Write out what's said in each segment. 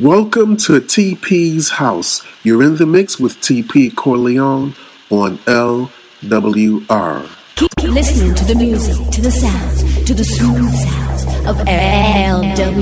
Welcome to TP's house. You're in the mix with TP Corleone on LWR. Keep listening to the music, to the sounds, to the smooth sounds of LWR.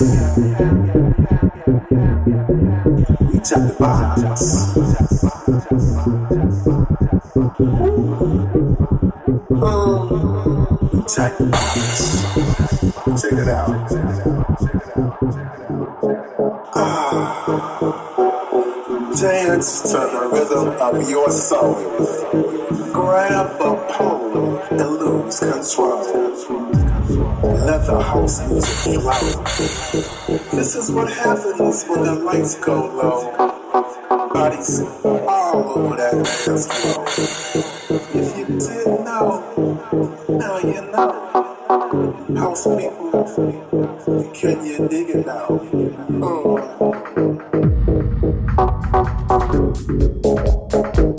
We tap the box. Um. Check it out. Ah, dance to the rhythm of your soul. Grab a pole and lose control leather house music flow. This is what happens when the lights go low. Bodies all over that dance floor. If you didn't know, now you know. House people, can you dig it now? Mm.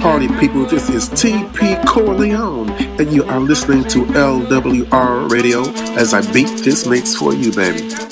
Party people? This is TP Corleone, and you are listening to LWR Radio as I beat this mix for you, baby.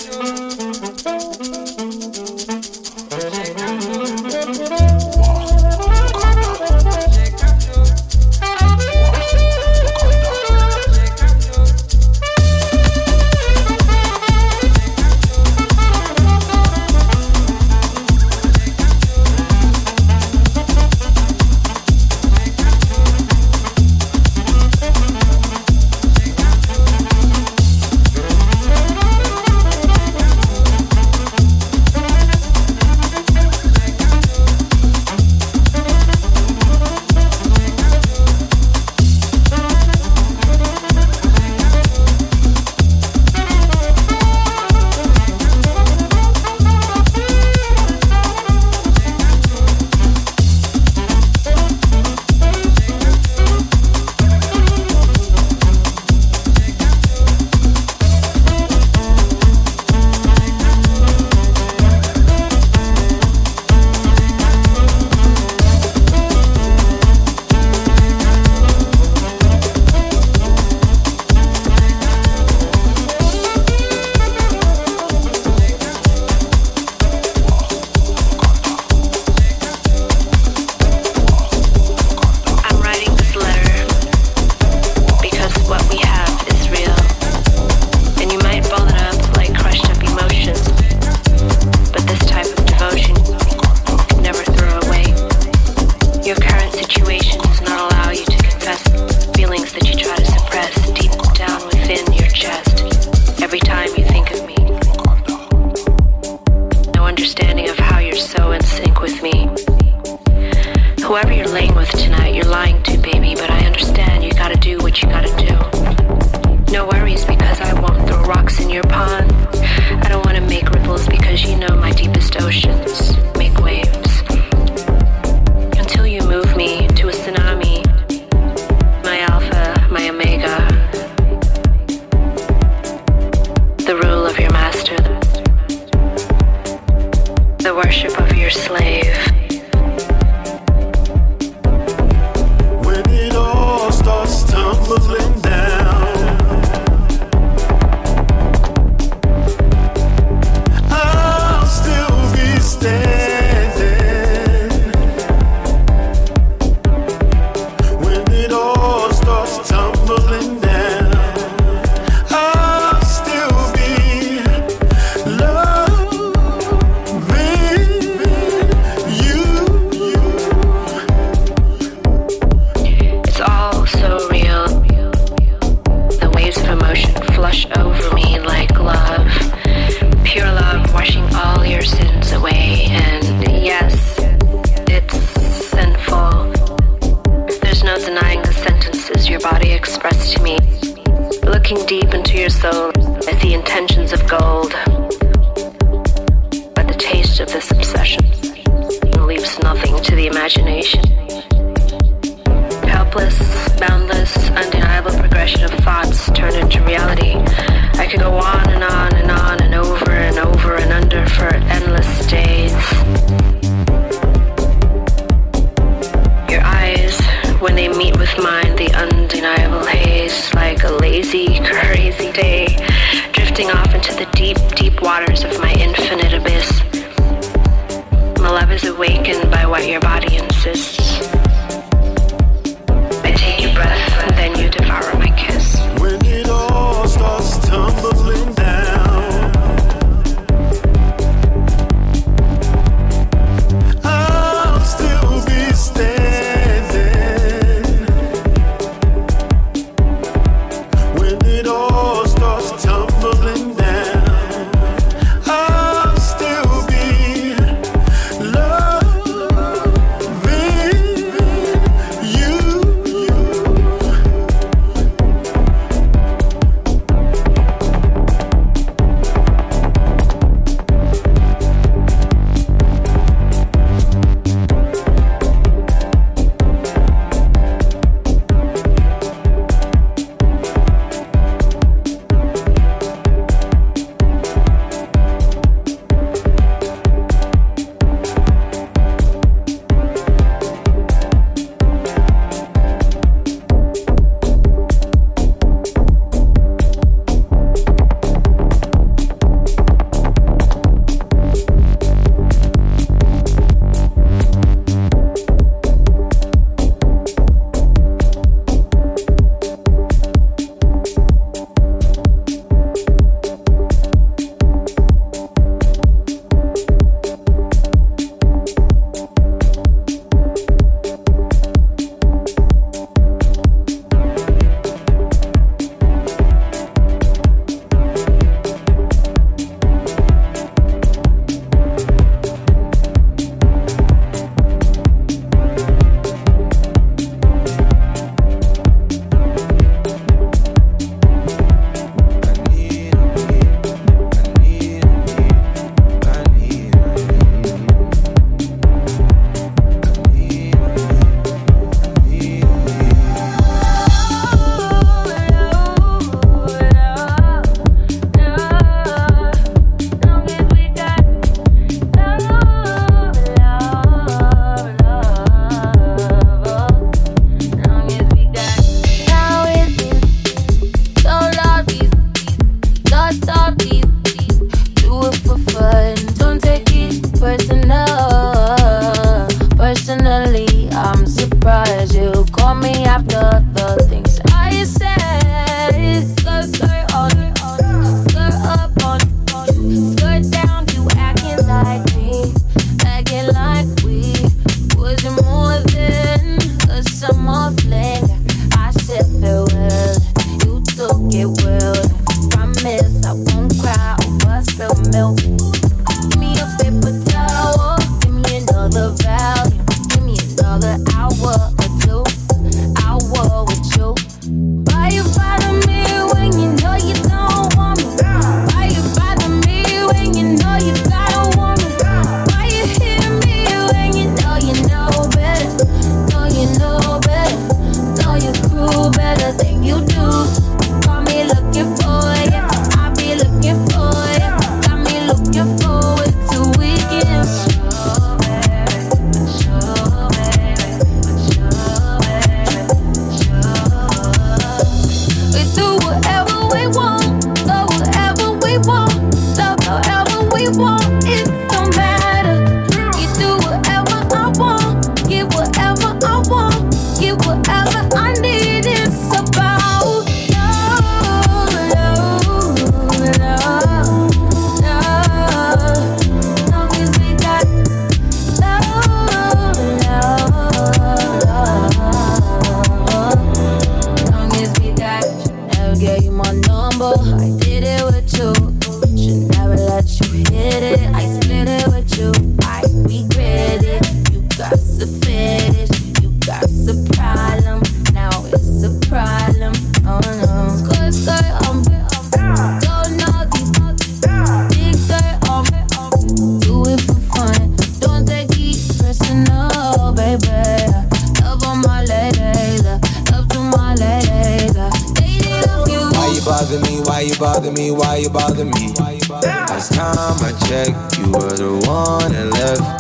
me, why you bother me? Last time I checked, you were the one that left.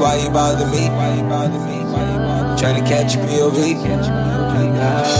why you bother me? Trying to catch a POV.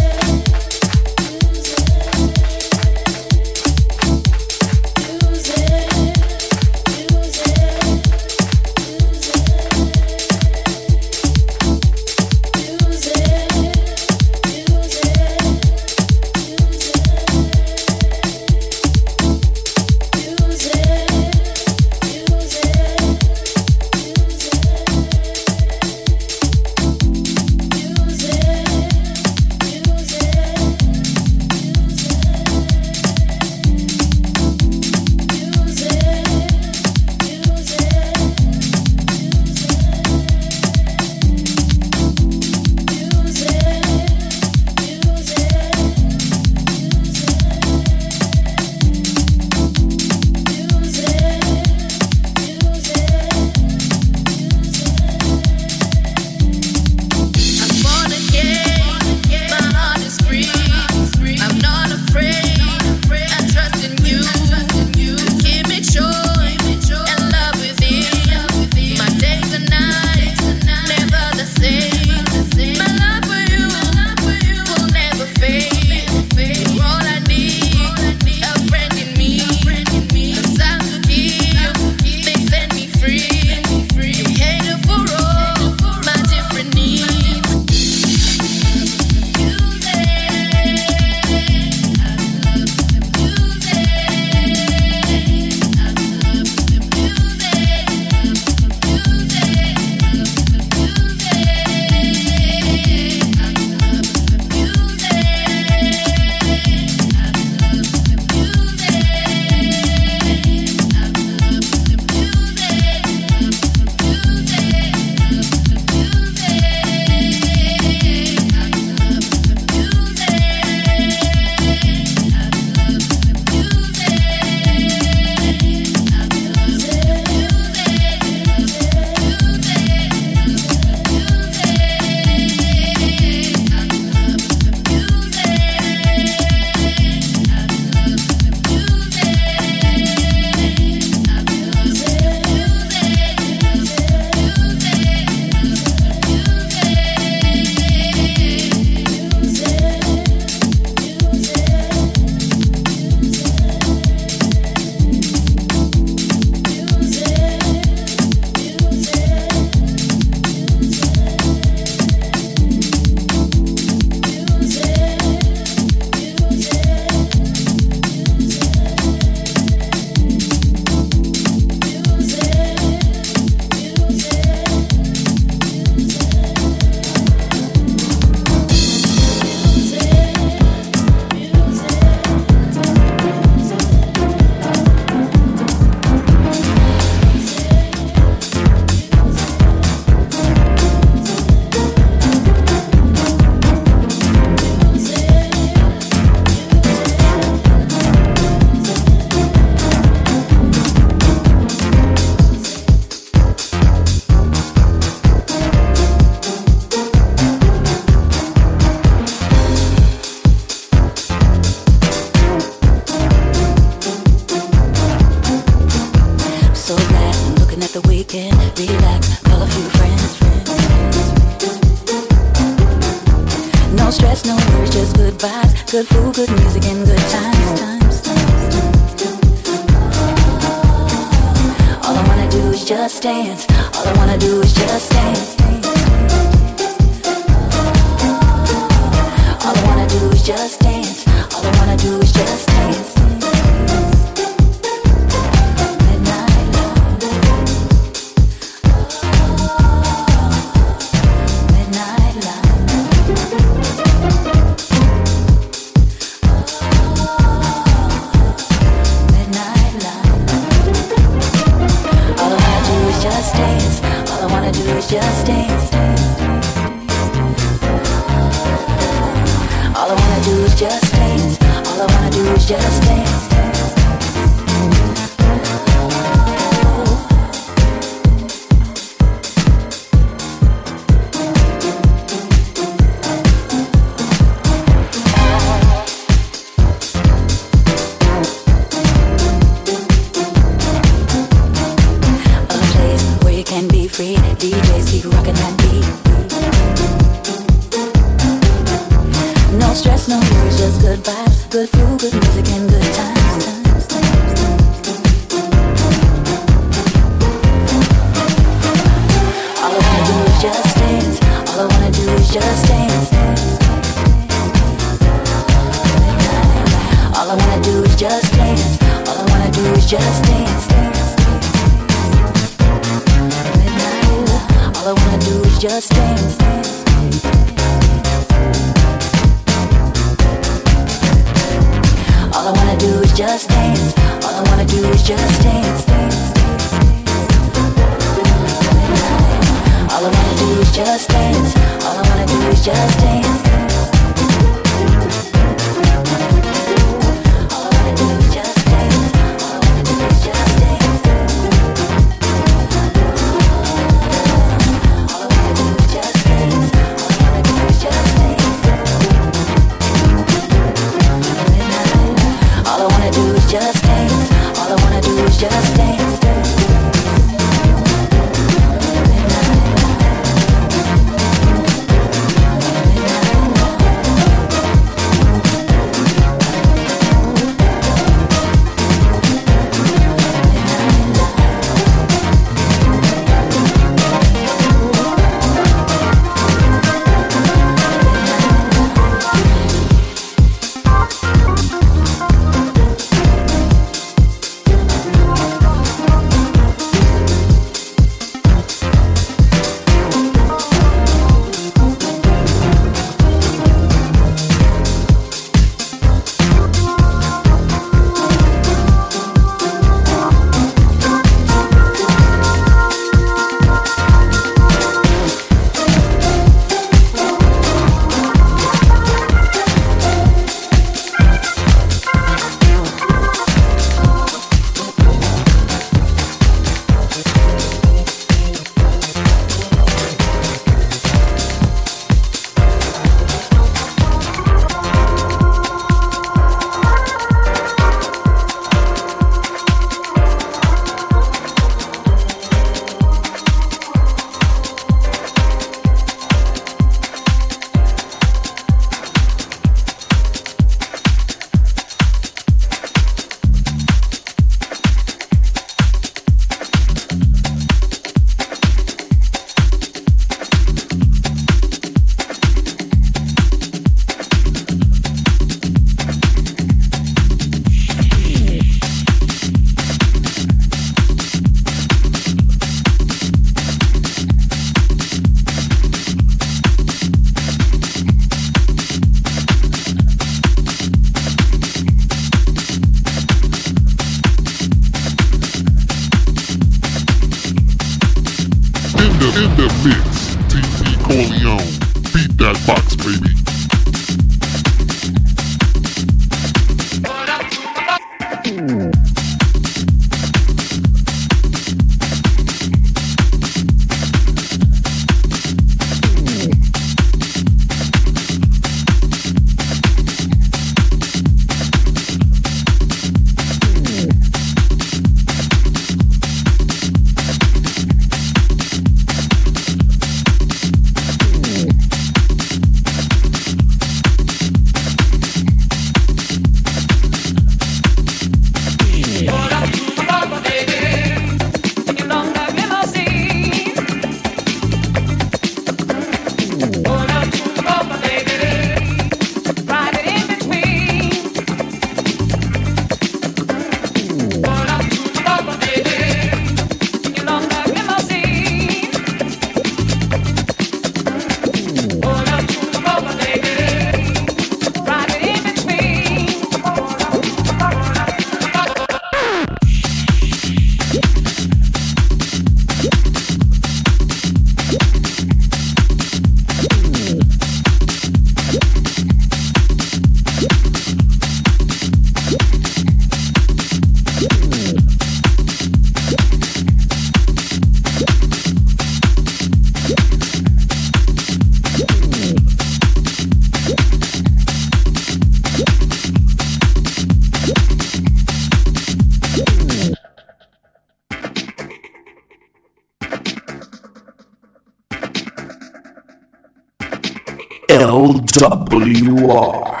LWR.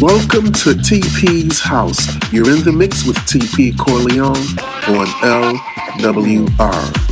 Welcome to TP's house. You're in the mix with TP Corleone on LWR.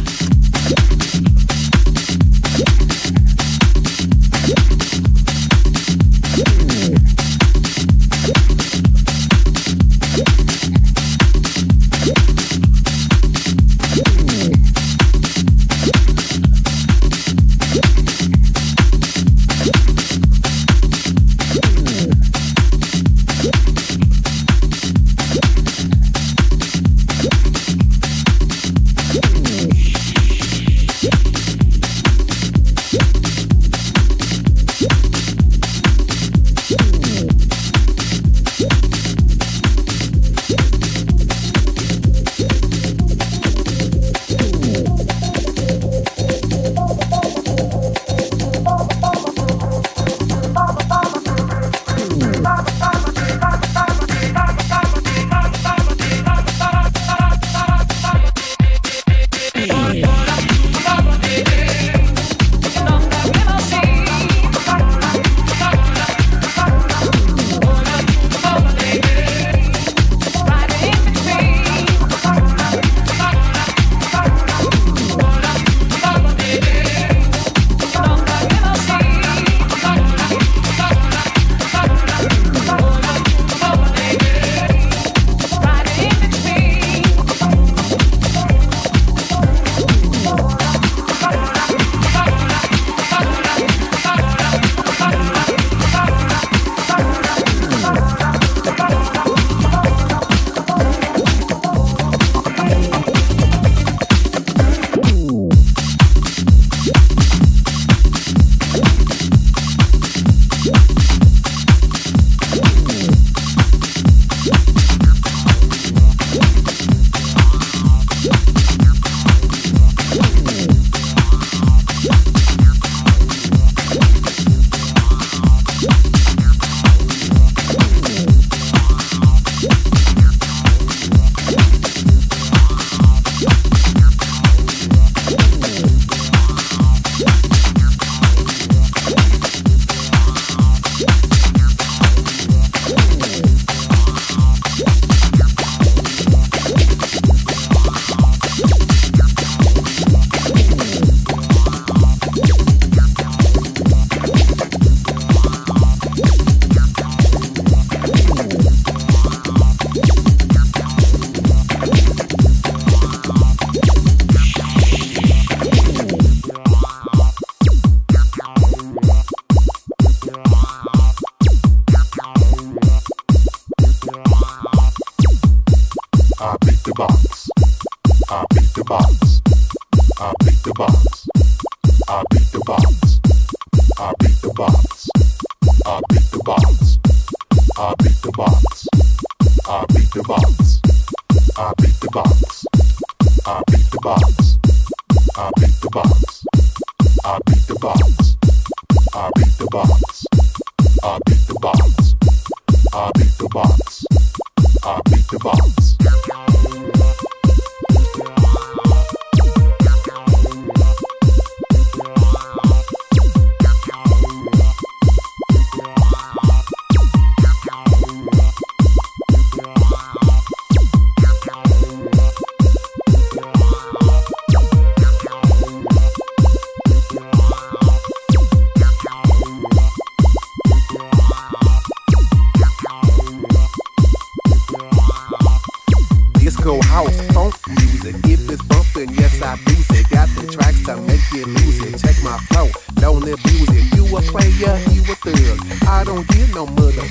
don't get no mother.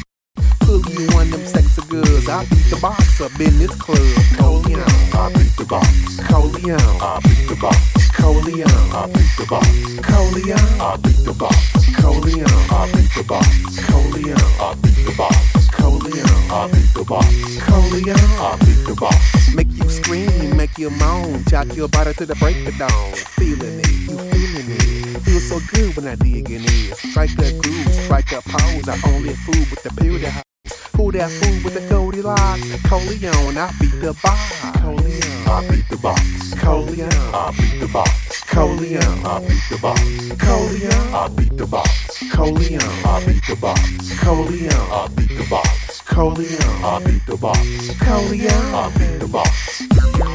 Could be one of them sexy girls. I beat the box up in this club. Coleon, I beat the box. Coleon, I beat the box. Coleon, I beat the box. Coleon, I beat the box. Coleon, I beat the box. Coleon, I beat the box. Coleon, I beat the box. Coleon, I beat the box. Make you scream, make you moan, jack your body to the break of dawn. Feeling it feels so good when I dig in here. Strike that groove, strike that pose. I only fool with the beauty house. Fool that fool with the Goldilocks. Coleon, I beat the box. Coleon, I beat the box. Coleon, I beat the box. Coleon, I beat the box. Coleon, I beat the box. Coleon, I beat the box. Coleon, I beat the box. Coleon, I beat the box. Coleon, I beat the box.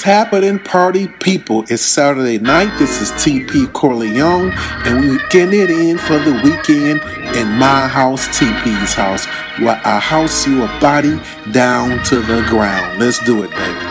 What's happening, party people? It's Saturday night. This is TP Corleone, and we're getting it in for the weekend in my house, TP's house, where I house your body down to the ground. Let's do it, baby.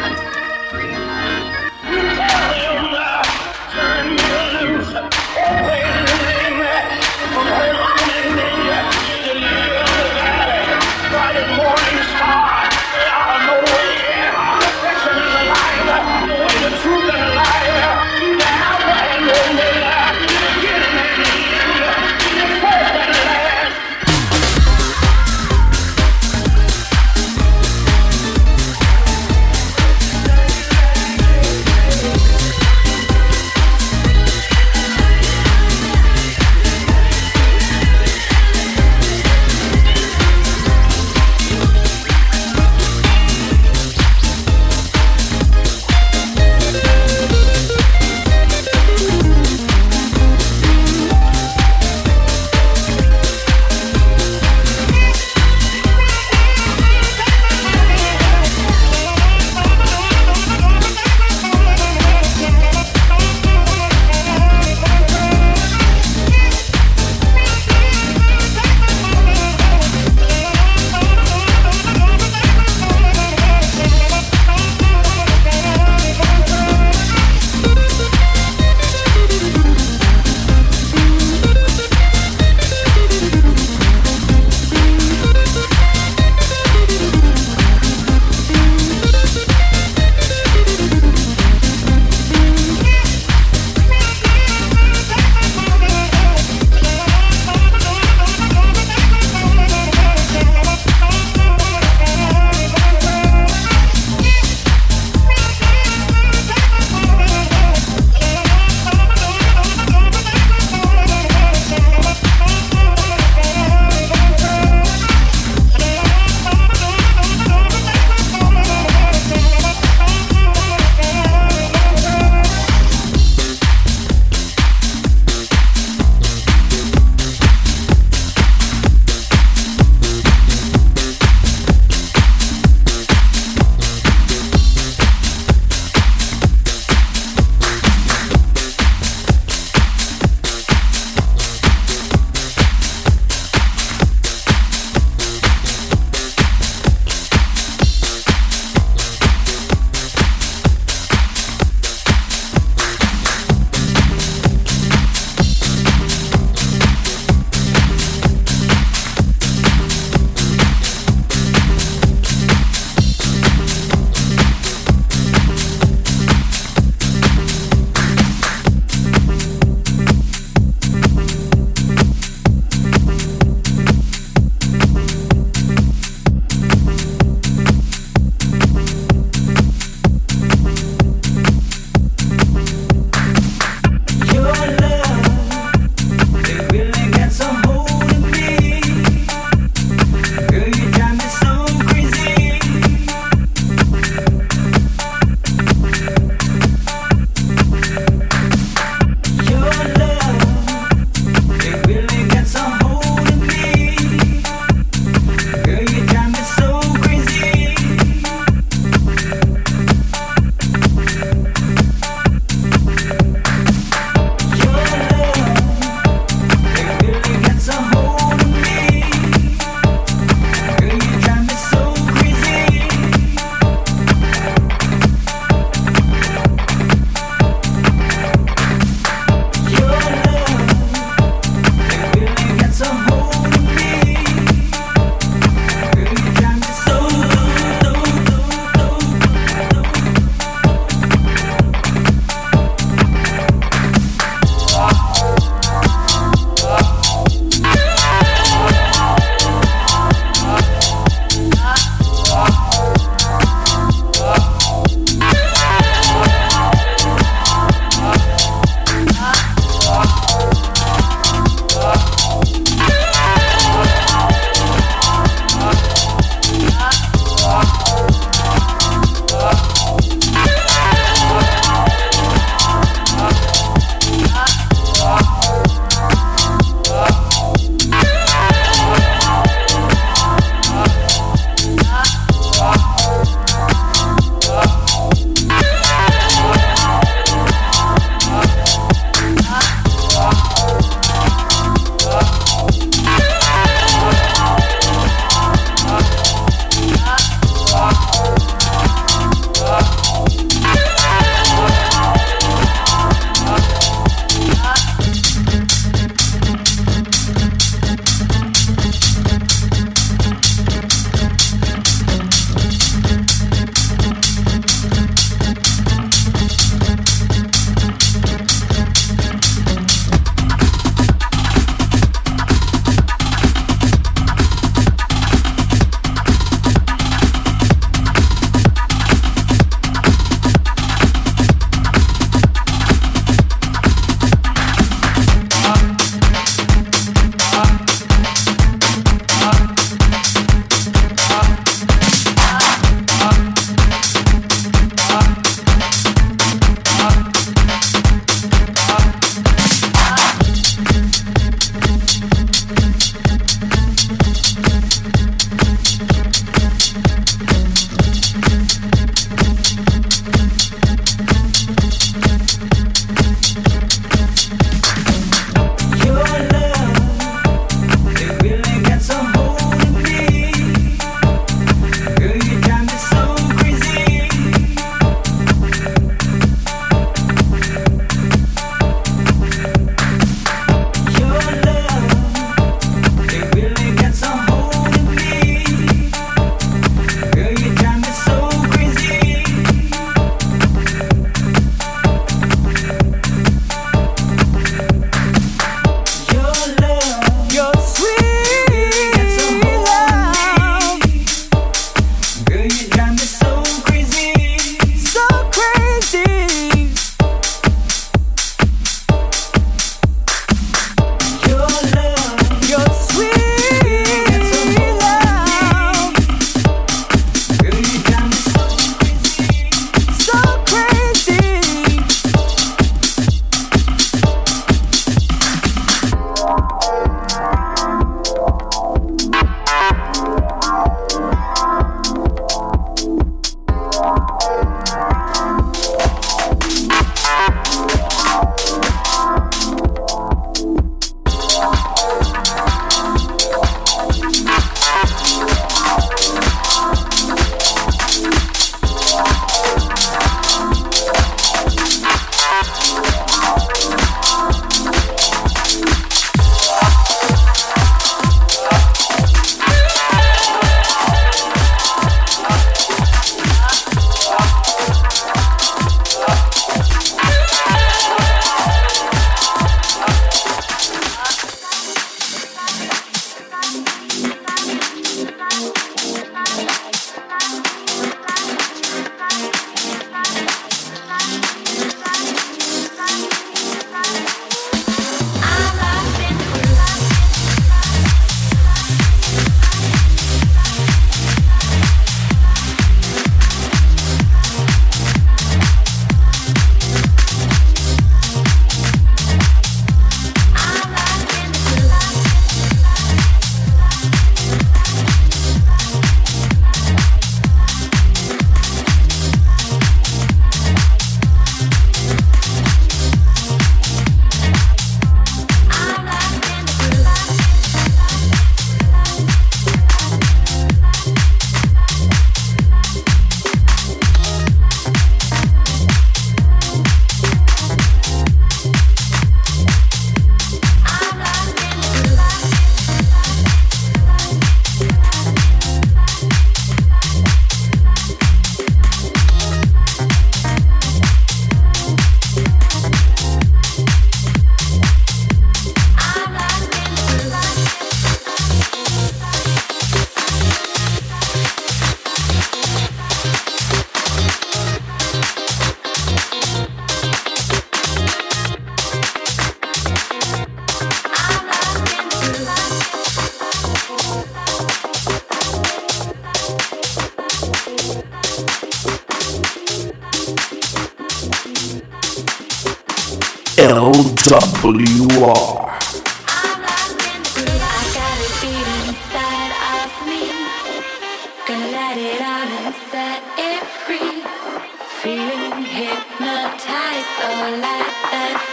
Hypnotized, so light that